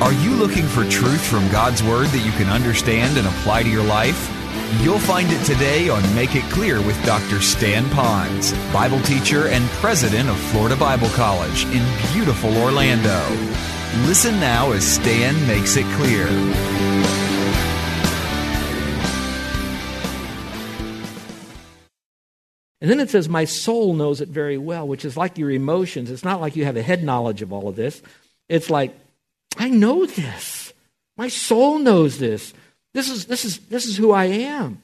Are you looking for truth from God's Word that you can understand and apply to your life? You'll find it today on Make It Clear with Dr. Stan Ponz, Bible teacher and president of Florida Bible College in beautiful Orlando. Listen now as Stan makes it clear. And then it says, My soul knows it very well, which is like your emotions. It's not like you have a head knowledge of all of this. It's like, I know this. My soul knows this. This is, this is, this is who I am.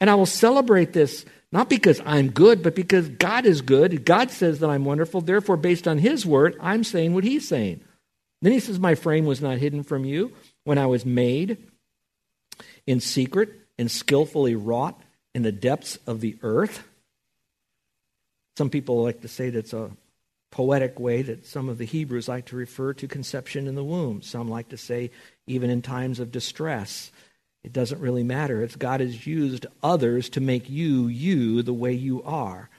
And I will celebrate this, not because I'm good, but because God is good. God says that I'm wonderful. Therefore, based on His word, I'm saying what He's saying. Then He says, My frame was not hidden from you when I was made in secret and skillfully wrought in the depths of the earth. Some people like to say that's a poetic way that some of the Hebrews like to refer to conception in the womb. Some like to say, even in times of distress. It doesn't really matter. It's God has used others to make you, you, the way you are.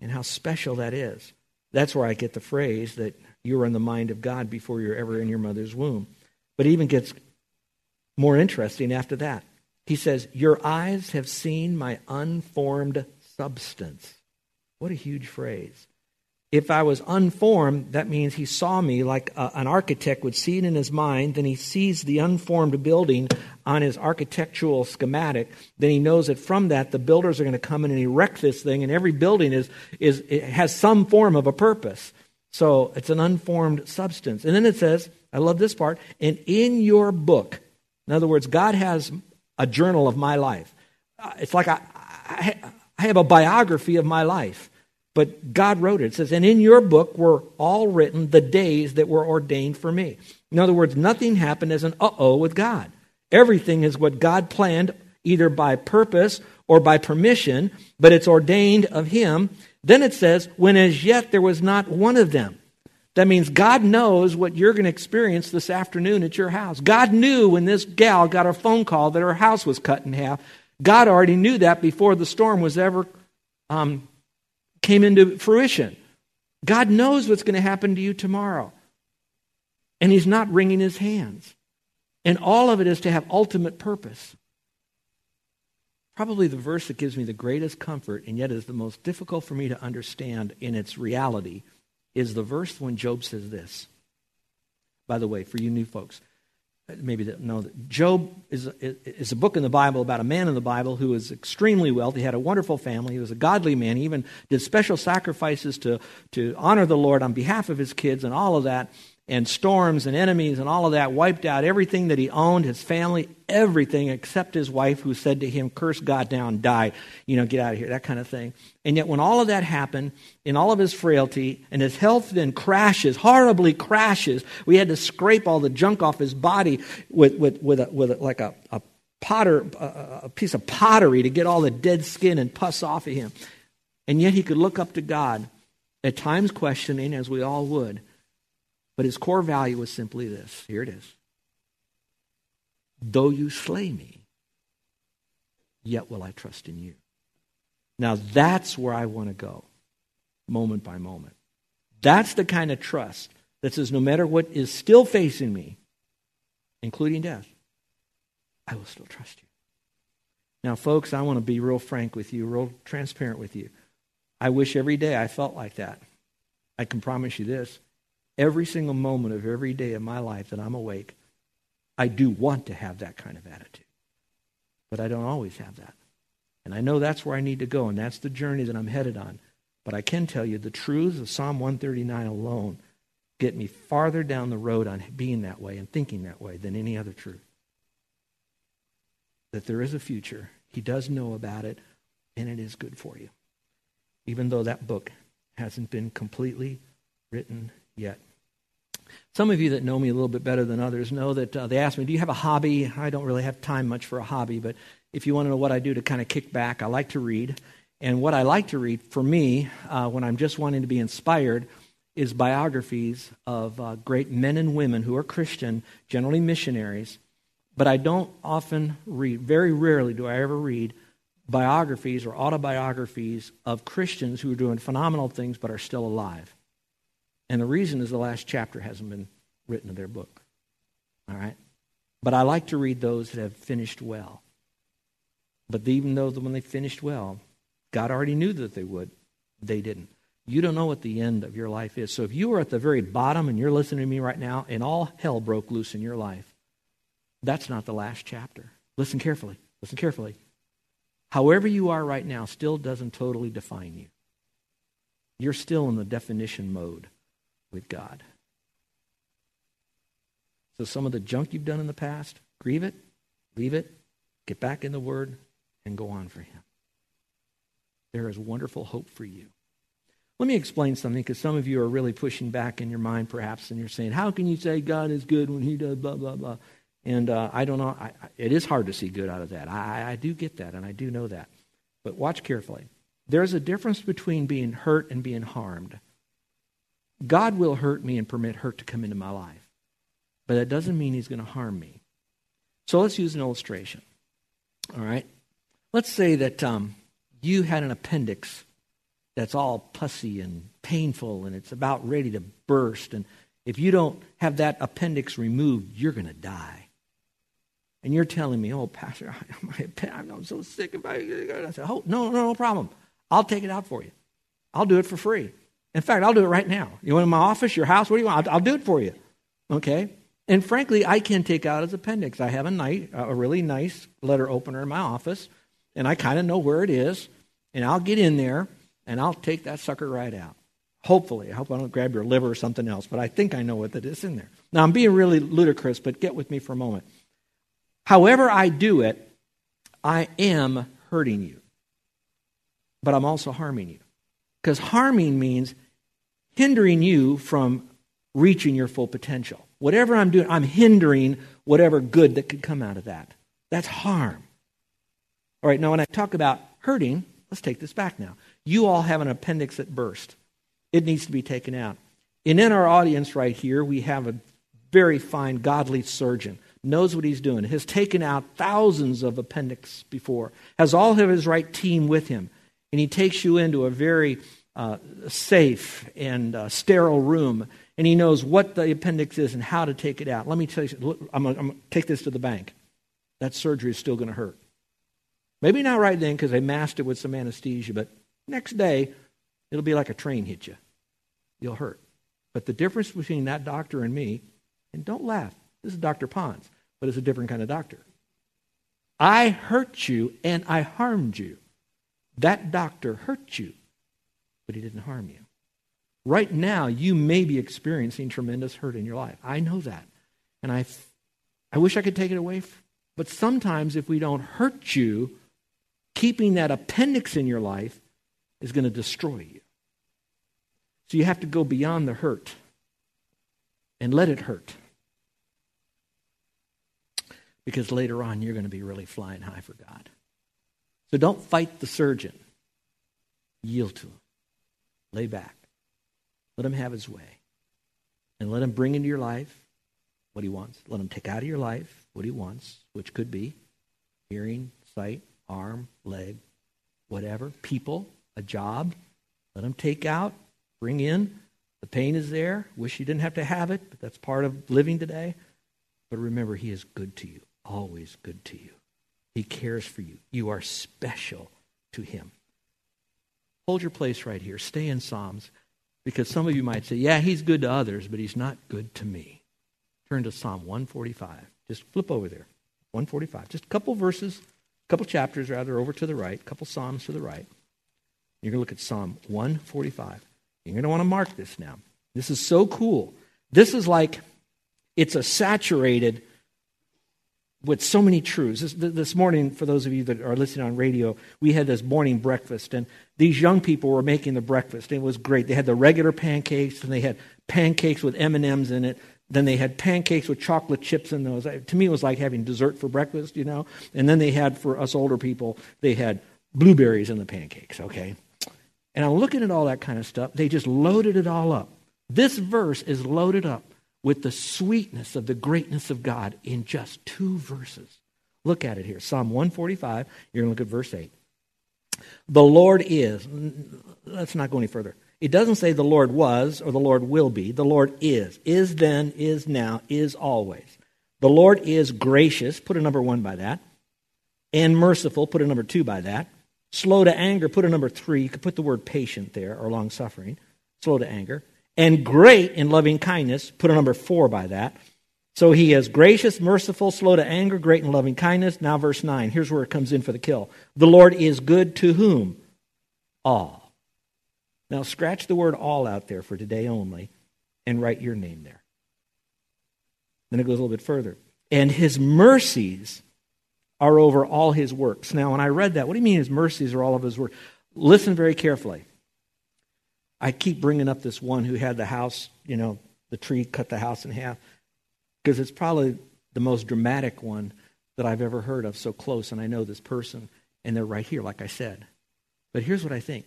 And how special that is. That's where I get the phrase that you were in the mind of God before you're ever in your mother's womb. But it even gets more interesting after that. He says, Your eyes have seen my unformed substance. What a huge phrase. If I was unformed, that means he saw me like a, an architect would see it in his mind. Then he sees the unformed building on his architectural schematic. Then he knows that from that, the builders are going to come in and erect this thing, and every building is, is, has some form of a purpose. So it's an unformed substance. And then it says, I love this part, and in your book, in other words, God has a journal of my life. Uh, it's like I, I, I have a biography of my life. But God wrote it. It says, And in your book were all written the days that were ordained for me. In other words, nothing happened as an uh oh with God. Everything is what God planned, either by purpose or by permission, but it's ordained of Him. Then it says, When as yet there was not one of them. That means God knows what you're going to experience this afternoon at your house. God knew when this gal got a phone call that her house was cut in half. God already knew that before the storm was ever um, came into fruition. God knows what's going to happen to you tomorrow. And He's not wringing His hands. And all of it is to have ultimate purpose. Probably the verse that gives me the greatest comfort and yet is the most difficult for me to understand in its reality is the verse when Job says this. By the way, for you new folks, maybe know that Job is, is a book in the Bible about a man in the Bible who was extremely wealthy, He had a wonderful family, he was a godly man, he even did special sacrifices to, to honor the Lord on behalf of his kids and all of that and storms and enemies and all of that wiped out everything that he owned, his family, everything except his wife, who said to him, Curse God down, die, you know, get out of here, that kind of thing. And yet, when all of that happened, in all of his frailty, and his health then crashes, horribly crashes, we had to scrape all the junk off his body with, with, with, a, with a, like a, a potter, a, a piece of pottery to get all the dead skin and pus off of him. And yet, he could look up to God, at times questioning, as we all would but his core value was simply this here it is. Though you slay me, yet will I trust in you. Now that's where I want to go, moment by moment. That's the kind of trust that says no matter what is still facing me, including death, I will still trust you. Now, folks, I want to be real frank with you, real transparent with you. I wish every day I felt like that. I can promise you this every single moment of every day of my life that I'm awake, I do want to have that kind of attitude. But I don't always have that. And I know that's where I need to go, and that's the journey that I'm headed on. But I can tell you the truths of Psalm 139 alone get me farther down the road on being that way and thinking that way than any other truth. That there is a future. He does know about it, and it is good for you. Even though that book hasn't been completely written yet. Some of you that know me a little bit better than others know that uh, they ask me, Do you have a hobby? I don't really have time much for a hobby, but if you want to know what I do to kind of kick back, I like to read. And what I like to read, for me, uh, when I'm just wanting to be inspired, is biographies of uh, great men and women who are Christian, generally missionaries. But I don't often read, very rarely do I ever read biographies or autobiographies of Christians who are doing phenomenal things but are still alive. And the reason is the last chapter hasn't been written of their book. All right? But I like to read those that have finished well. But even though when they finished well, God already knew that they would, they didn't. You don't know what the end of your life is. So if you are at the very bottom and you're listening to me right now and all hell broke loose in your life, that's not the last chapter. Listen carefully. Listen carefully. However you are right now still doesn't totally define you. You're still in the definition mode with God. So some of the junk you've done in the past, grieve it, leave it, get back in the Word, and go on for Him. There is wonderful hope for you. Let me explain something because some of you are really pushing back in your mind, perhaps, and you're saying, How can you say God is good when He does blah, blah, blah? And uh, I don't know. I, it is hard to see good out of that. I, I do get that, and I do know that. But watch carefully. There's a difference between being hurt and being harmed. God will hurt me and permit hurt to come into my life, but that doesn't mean He's going to harm me. So let's use an illustration. All right? Let's say that um, you had an appendix that's all pussy and painful and it's about ready to burst. And if you don't have that appendix removed, you're going to die. And you're telling me, oh, Pastor, I'm so sick about it. I said, oh, no, no, no problem. I'll take it out for you. I'll do it for free. In fact, I'll do it right now. You want in my office, your house, what do you want? I'll, I'll do it for you. Okay? And frankly, I can take out his appendix. I have a, nice, a really nice letter opener in my office, and I kind of know where it is. And I'll get in there, and I'll take that sucker right out. Hopefully. I hope I don't grab your liver or something else, but I think I know what that is in there. Now, I'm being really ludicrous, but get with me for a moment. However, I do it, I am hurting you, but I'm also harming you. Because harming means hindering you from reaching your full potential. Whatever I'm doing, I'm hindering whatever good that could come out of that. That's harm. All right, now when I talk about hurting, let's take this back now. You all have an appendix that burst, it needs to be taken out. And in our audience right here, we have a very fine, godly surgeon knows what he's doing, has taken out thousands of appendix before, has all of his right team with him, and he takes you into a very uh, safe and uh, sterile room, and he knows what the appendix is and how to take it out. Let me tell you, I'm going to take this to the bank. That surgery is still going to hurt. Maybe not right then because they masked it with some anesthesia, but next day it'll be like a train hit you. You'll hurt. But the difference between that doctor and me, and don't laugh, this is Dr. Ponz, but it's a different kind of doctor. I hurt you and I harmed you. That doctor hurt you, but he didn't harm you. Right now, you may be experiencing tremendous hurt in your life. I know that. And I, I wish I could take it away. But sometimes, if we don't hurt you, keeping that appendix in your life is going to destroy you. So you have to go beyond the hurt and let it hurt because later on you're going to be really flying high for God. So don't fight the surgeon. Yield to him. Lay back. Let him have his way. And let him bring into your life what he wants. Let him take out of your life what he wants, which could be hearing, sight, arm, leg, whatever, people, a job. Let him take out, bring in. The pain is there. Wish you didn't have to have it, but that's part of living today. But remember, he is good to you always good to you. He cares for you. You are special to him. Hold your place right here. Stay in Psalms because some of you might say, yeah, he's good to others, but he's not good to me. Turn to Psalm 145. Just flip over there. 145. Just a couple verses, a couple chapters rather, over to the right, a couple Psalms to the right. You're going to look at Psalm 145. You're going to want to mark this now. This is so cool. This is like it's a saturated with so many truths. This, this, morning, for those of you that are listening on radio, we had this morning breakfast, and these young people were making the breakfast. It was great. They had the regular pancakes, and they had pancakes with M and M's in it. Then they had pancakes with chocolate chips in those. To me, it was like having dessert for breakfast, you know. And then they had, for us older people, they had blueberries in the pancakes. Okay. And I'm looking at all that kind of stuff. They just loaded it all up. This verse is loaded up with the sweetness of the greatness of God in just two verses. Look at it here Psalm 145, you're going to look at verse 8. The Lord is, let's not go any further. It doesn't say the Lord was or the Lord will be. The Lord is. Is then, is now, is always. The Lord is gracious, put a number one by that. And merciful, put a number two by that. Slow to anger, put a number three. You could put the word patient there or long suffering. Slow to anger and great in loving kindness. Put a number four by that. So he is gracious, merciful, slow to anger, great in loving kindness. Now, verse 9. Here's where it comes in for the kill. The Lord is good to whom? All. Now, scratch the word all out there for today only and write your name there. Then it goes a little bit further. And his mercies are over all his works. Now, when I read that, what do you mean his mercies are all of his works? Listen very carefully. I keep bringing up this one who had the house, you know, the tree cut the house in half, because it's probably the most dramatic one that I've ever heard of so close, and I know this person, and they're right here, like I said. But here's what I think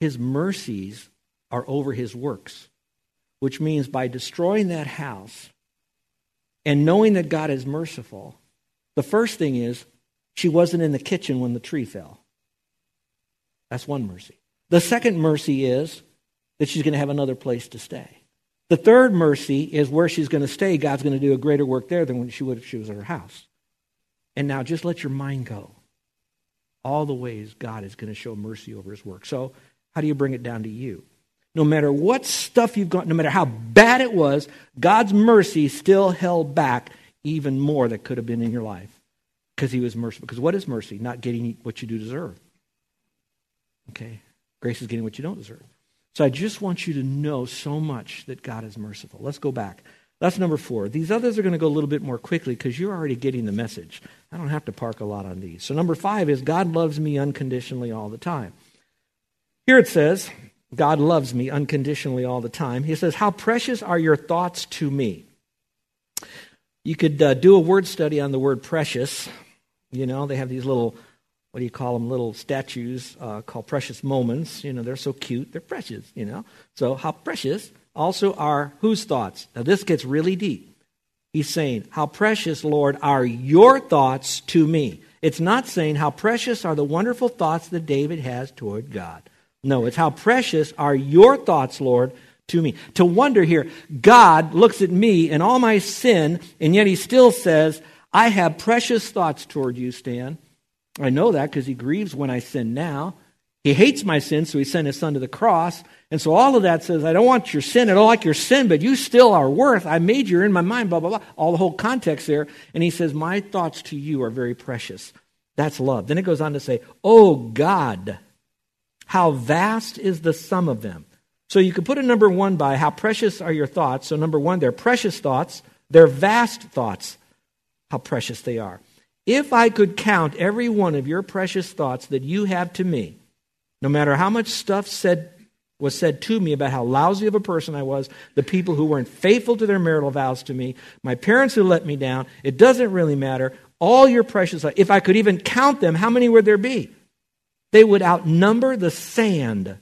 His mercies are over His works, which means by destroying that house and knowing that God is merciful, the first thing is she wasn't in the kitchen when the tree fell. That's one mercy. The second mercy is that she's going to have another place to stay. The third mercy is where she's going to stay, God's going to do a greater work there than when she would if she was at her house. And now just let your mind go. All the ways God is going to show mercy over his work. So, how do you bring it down to you? No matter what stuff you've got, no matter how bad it was, God's mercy still held back even more that could have been in your life because he was merciful. Because what is mercy? Not getting what you do deserve. Okay? Grace is getting what you don't deserve. So I just want you to know so much that God is merciful. Let's go back. That's number four. These others are going to go a little bit more quickly because you're already getting the message. I don't have to park a lot on these. So number five is God loves me unconditionally all the time. Here it says, God loves me unconditionally all the time. He says, How precious are your thoughts to me? You could uh, do a word study on the word precious. You know, they have these little what do you call them, little statues uh, called precious moments. You know, they're so cute, they're precious, you know. So, how precious also are whose thoughts? Now, this gets really deep. He's saying, How precious, Lord, are your thoughts to me. It's not saying how precious are the wonderful thoughts that David has toward God. No, it's how precious are your thoughts, Lord, to me. To wonder here, God looks at me and all my sin, and yet he still says, I have precious thoughts toward you, Stan. I know that because he grieves when I sin now. He hates my sin, so he sent his son to the cross. And so all of that says, I don't want your sin. I don't like your sin, but you still are worth. I made you in my mind, blah, blah, blah. All the whole context there. And he says, My thoughts to you are very precious. That's love. Then it goes on to say, Oh God, how vast is the sum of them. So you could put a number one by how precious are your thoughts. So number one, they're precious thoughts. They're vast thoughts. How precious they are. If I could count every one of your precious thoughts that you have to me, no matter how much stuff said was said to me about how lousy of a person I was, the people who weren't faithful to their marital vows to me, my parents who let me down, it doesn't really matter. All your precious, if I could even count them, how many would there be? They would outnumber the sand.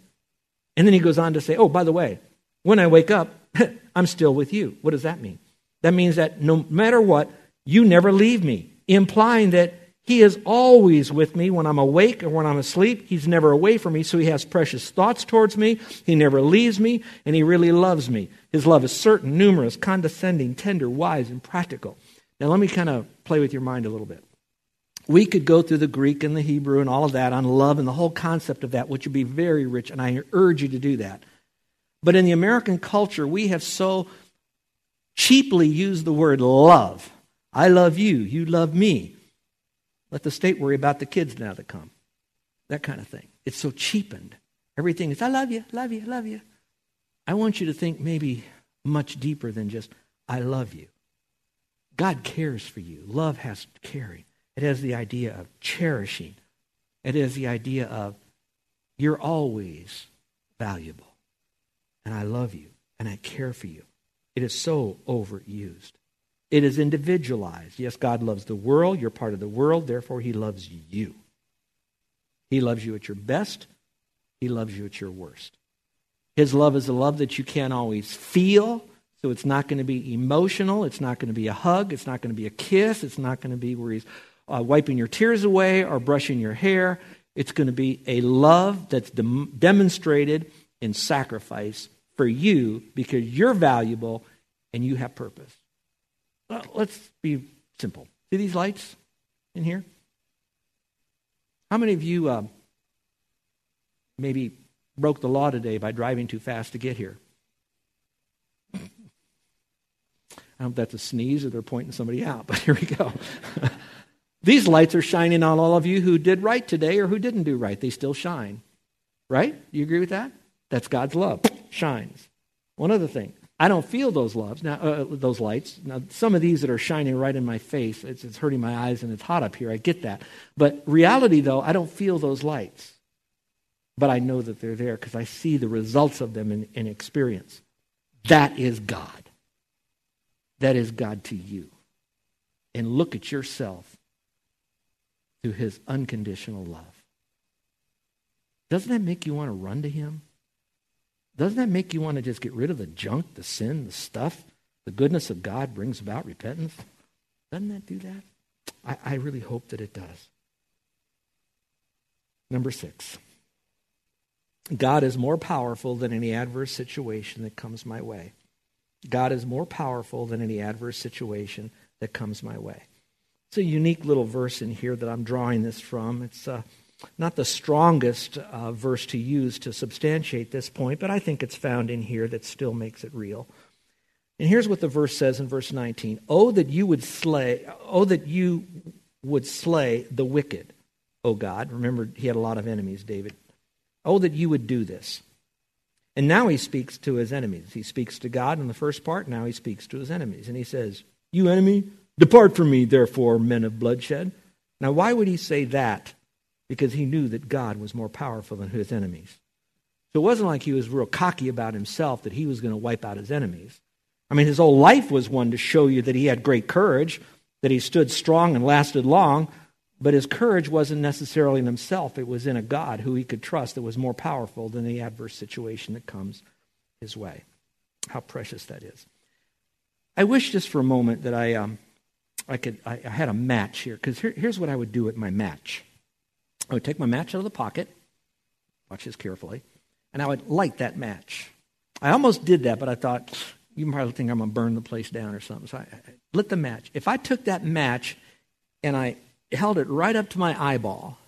And then he goes on to say, Oh, by the way, when I wake up, I'm still with you. What does that mean? That means that no matter what, you never leave me implying that he is always with me when I'm awake or when I'm asleep. He's never away from me, so he has precious thoughts towards me. He never leaves me, and he really loves me. His love is certain, numerous, condescending, tender, wise, and practical. Now, let me kind of play with your mind a little bit. We could go through the Greek and the Hebrew and all of that on love and the whole concept of that, which would be very rich, and I urge you to do that. But in the American culture, we have so cheaply used the word love I love you, you love me. Let the state worry about the kids now that come. That kind of thing. It's so cheapened. Everything is, I love you, love you, love you. I want you to think maybe much deeper than just, I love you. God cares for you. Love has caring. It has the idea of cherishing. It has the idea of you're always valuable. And I love you and I care for you. It is so overused. It is individualized. Yes, God loves the world. You're part of the world. Therefore, He loves you. He loves you at your best. He loves you at your worst. His love is a love that you can't always feel. So it's not going to be emotional. It's not going to be a hug. It's not going to be a kiss. It's not going to be where he's uh, wiping your tears away or brushing your hair. It's going to be a love that's dem- demonstrated in sacrifice for you because you're valuable and you have purpose. Well, let's be simple. See these lights in here? How many of you uh, maybe broke the law today by driving too fast to get here? I don't know if that's a sneeze or they're pointing somebody out, but here we go. These lights are shining on all of you who did right today or who didn't do right. They still shine. Right? Do you agree with that? That's God's love. Shines. One other thing. I don't feel those loves now. Uh, those lights. Now, some of these that are shining right in my face, it's, it's hurting my eyes and it's hot up here. I get that. But reality, though, I don't feel those lights. But I know that they're there because I see the results of them in, in experience. That is God. That is God to you. And look at yourself through His unconditional love. Doesn't that make you want to run to Him? Doesn't that make you want to just get rid of the junk, the sin, the stuff? The goodness of God brings about repentance. Doesn't that do that? I, I really hope that it does. Number six. God is more powerful than any adverse situation that comes my way. God is more powerful than any adverse situation that comes my way. It's a unique little verse in here that I'm drawing this from. It's uh, not the strongest uh, verse to use to substantiate this point, but I think it's found in here that still makes it real. And here's what the verse says in verse 19. Oh that you would slay, oh that you would slay the wicked, O God. Remember, he had a lot of enemies, David. Oh that you would do this. And now he speaks to his enemies. He speaks to God in the first part, now he speaks to his enemies. And he says, You enemy, depart from me, therefore, men of bloodshed. Now, why would he say that because he knew that God was more powerful than his enemies. So it wasn't like he was real cocky about himself that he was going to wipe out his enemies. I mean, his whole life was one to show you that he had great courage, that he stood strong and lasted long, but his courage wasn't necessarily in himself. It was in a God who he could trust that was more powerful than the adverse situation that comes his way. How precious that is. I wish just for a moment that I, um, I could, I, I had a match here, because here, here's what I would do with my match. I would take my match out of the pocket, watch this carefully, and I would light that match. I almost did that, but I thought, you probably think I'm going to burn the place down or something. So I, I lit the match. If I took that match and I held it right up to my eyeball,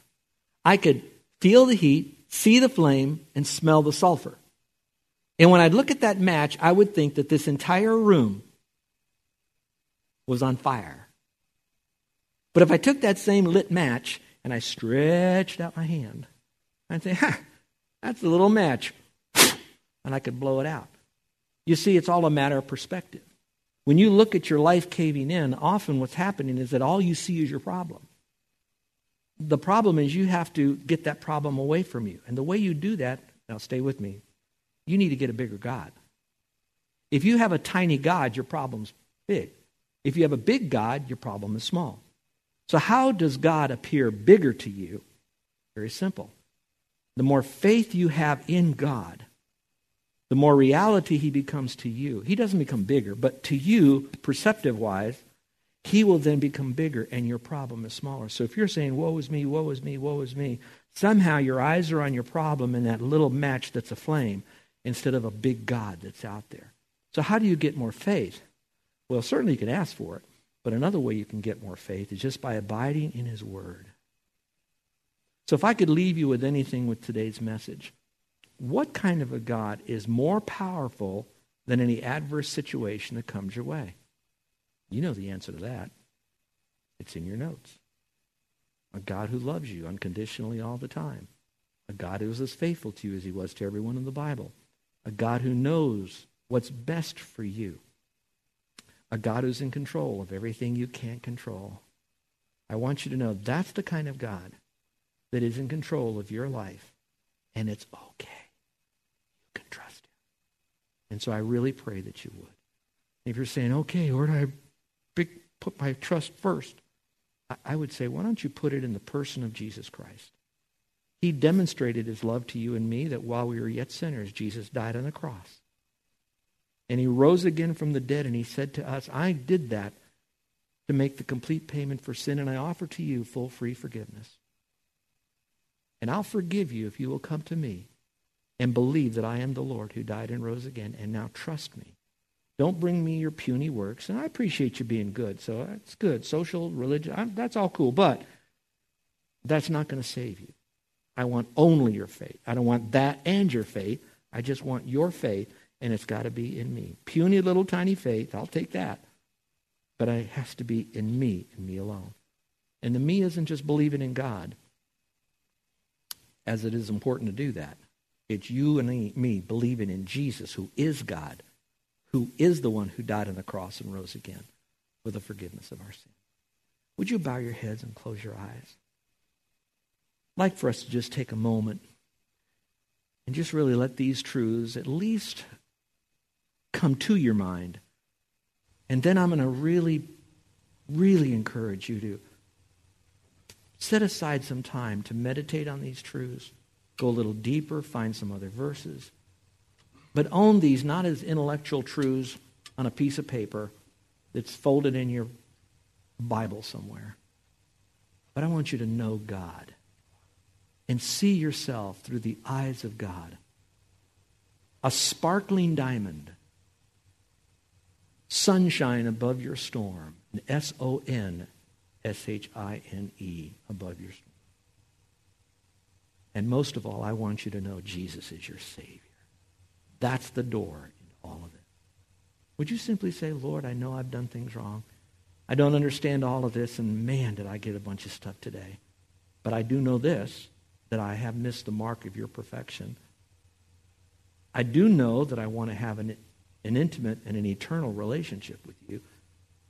I could feel the heat, see the flame, and smell the sulfur. And when I'd look at that match, I would think that this entire room was on fire. But if I took that same lit match and I stretched out my hand. I'd say, ha, that's a little match. And I could blow it out. You see, it's all a matter of perspective. When you look at your life caving in, often what's happening is that all you see is your problem. The problem is you have to get that problem away from you. And the way you do that, now stay with me, you need to get a bigger God. If you have a tiny God, your problem's big. If you have a big God, your problem is small. So, how does God appear bigger to you? Very simple. The more faith you have in God, the more reality he becomes to you. He doesn't become bigger, but to you, perceptive wise, he will then become bigger and your problem is smaller. So if you're saying, woe is me, woe is me, woe is me, somehow your eyes are on your problem and that little match that's a flame instead of a big God that's out there. So how do you get more faith? Well, certainly you can ask for it. But another way you can get more faith is just by abiding in His Word. So if I could leave you with anything with today's message, what kind of a God is more powerful than any adverse situation that comes your way? You know the answer to that. It's in your notes. A God who loves you unconditionally all the time. A God who is as faithful to you as he was to everyone in the Bible. A God who knows what's best for you. A God who's in control of everything you can't control. I want you to know that's the kind of God that is in control of your life, and it's okay. You can trust him. And so I really pray that you would. If you're saying, okay, do I put my trust first? I would say, why don't you put it in the person of Jesus Christ? He demonstrated his love to you and me that while we were yet sinners, Jesus died on the cross. And he rose again from the dead, and he said to us, I did that to make the complete payment for sin, and I offer to you full free forgiveness. And I'll forgive you if you will come to me and believe that I am the Lord who died and rose again, and now trust me. Don't bring me your puny works. And I appreciate you being good, so that's good. Social, religion, that's all cool, but that's not going to save you. I want only your faith. I don't want that and your faith. I just want your faith, and it's got to be in me. Puny little tiny faith, I'll take that. But it has to be in me and me alone. And the me isn't just believing in God, as it is important to do that. It's you and me believing in Jesus, who is God, who is the one who died on the cross and rose again for the forgiveness of our sin. Would you bow your heads and close your eyes? I'd like for us to just take a moment and just really let these truths at least come to your mind. And then I'm going to really, really encourage you to set aside some time to meditate on these truths, go a little deeper, find some other verses. But own these not as intellectual truths on a piece of paper that's folded in your Bible somewhere. But I want you to know God and see yourself through the eyes of God. A sparkling diamond, sunshine above your storm, S O N S H I N E above your storm. And most of all, I want you to know Jesus is your Savior. That's the door in all of it. Would you simply say, Lord, I know I've done things wrong. I don't understand all of this, and man, did I get a bunch of stuff today. But I do know this that I have missed the mark of your perfection. I do know that I want to have an, an intimate and an eternal relationship with you.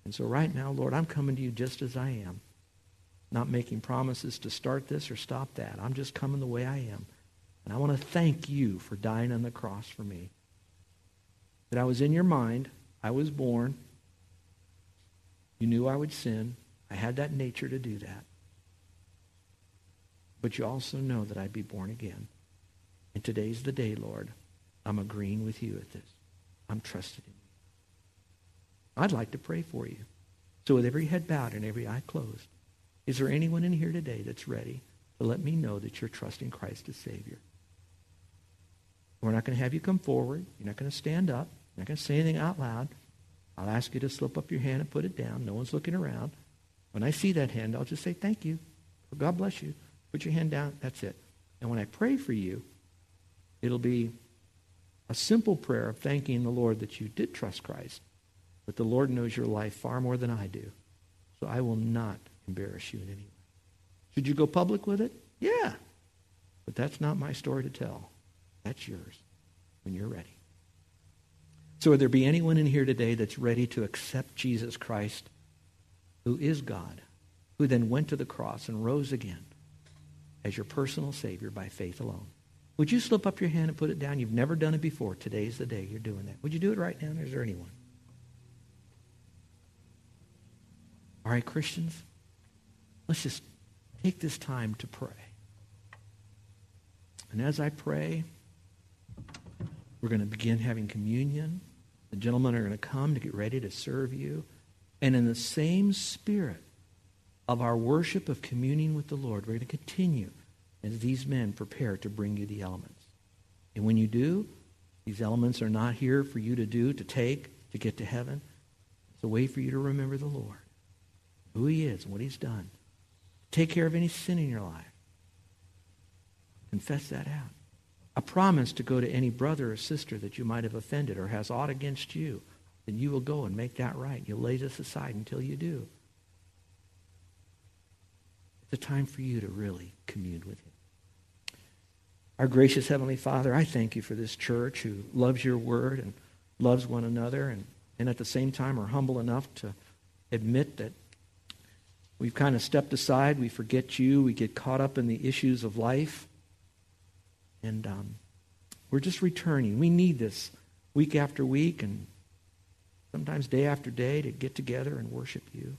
And so right now, Lord, I'm coming to you just as I am. Not making promises to start this or stop that. I'm just coming the way I am. And I want to thank you for dying on the cross for me. That I was in your mind. I was born. You knew I would sin. I had that nature to do that. But you also know that I'd be born again. And today's the day, Lord. I'm agreeing with you at this. I'm trusting in you. I'd like to pray for you. So with every head bowed and every eye closed, is there anyone in here today that's ready to let me know that you're trusting Christ as Savior? We're not going to have you come forward. You're not going to stand up. You're not going to say anything out loud. I'll ask you to slip up your hand and put it down. No one's looking around. When I see that hand, I'll just say thank you. God bless you. Put your hand down. That's it. And when I pray for you, it'll be a simple prayer of thanking the Lord that you did trust Christ, but the Lord knows your life far more than I do. So I will not embarrass you in any way. Should you go public with it? Yeah. But that's not my story to tell. That's yours when you're ready. So, would there be anyone in here today that's ready to accept Jesus Christ, who is God, who then went to the cross and rose again? as your personal Savior by faith alone. Would you slip up your hand and put it down? You've never done it before. Today's the day you're doing that. Would you do it right now? Is there anyone? All right, Christians, let's just take this time to pray. And as I pray, we're going to begin having communion. The gentlemen are going to come to get ready to serve you. And in the same spirit, of our worship of communing with the Lord. We're going to continue as these men prepare to bring you the elements. And when you do, these elements are not here for you to do, to take, to get to heaven. It's a way for you to remember the Lord, who he is, what he's done. Take care of any sin in your life. Confess that out. A promise to go to any brother or sister that you might have offended or has aught against you, then you will go and make that right. You'll lay this aside until you do. It's a time for you to really commune with Him. Our gracious Heavenly Father, I thank you for this church who loves your word and loves one another. And and at the same time are humble enough to admit that we've kind of stepped aside, we forget you, we get caught up in the issues of life, and um, we're just returning. We need this week after week and sometimes day after day to get together and worship you.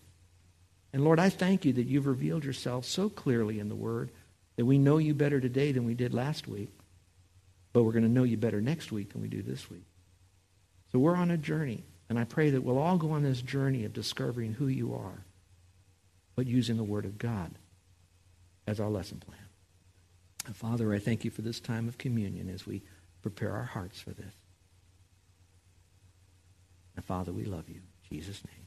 And Lord, I thank you that you've revealed yourself so clearly in the Word that we know you better today than we did last week, but we're going to know you better next week than we do this week. So we're on a journey, and I pray that we'll all go on this journey of discovering who you are, but using the Word of God as our lesson plan. And Father, I thank you for this time of communion as we prepare our hearts for this. And Father, we love you. In Jesus' name.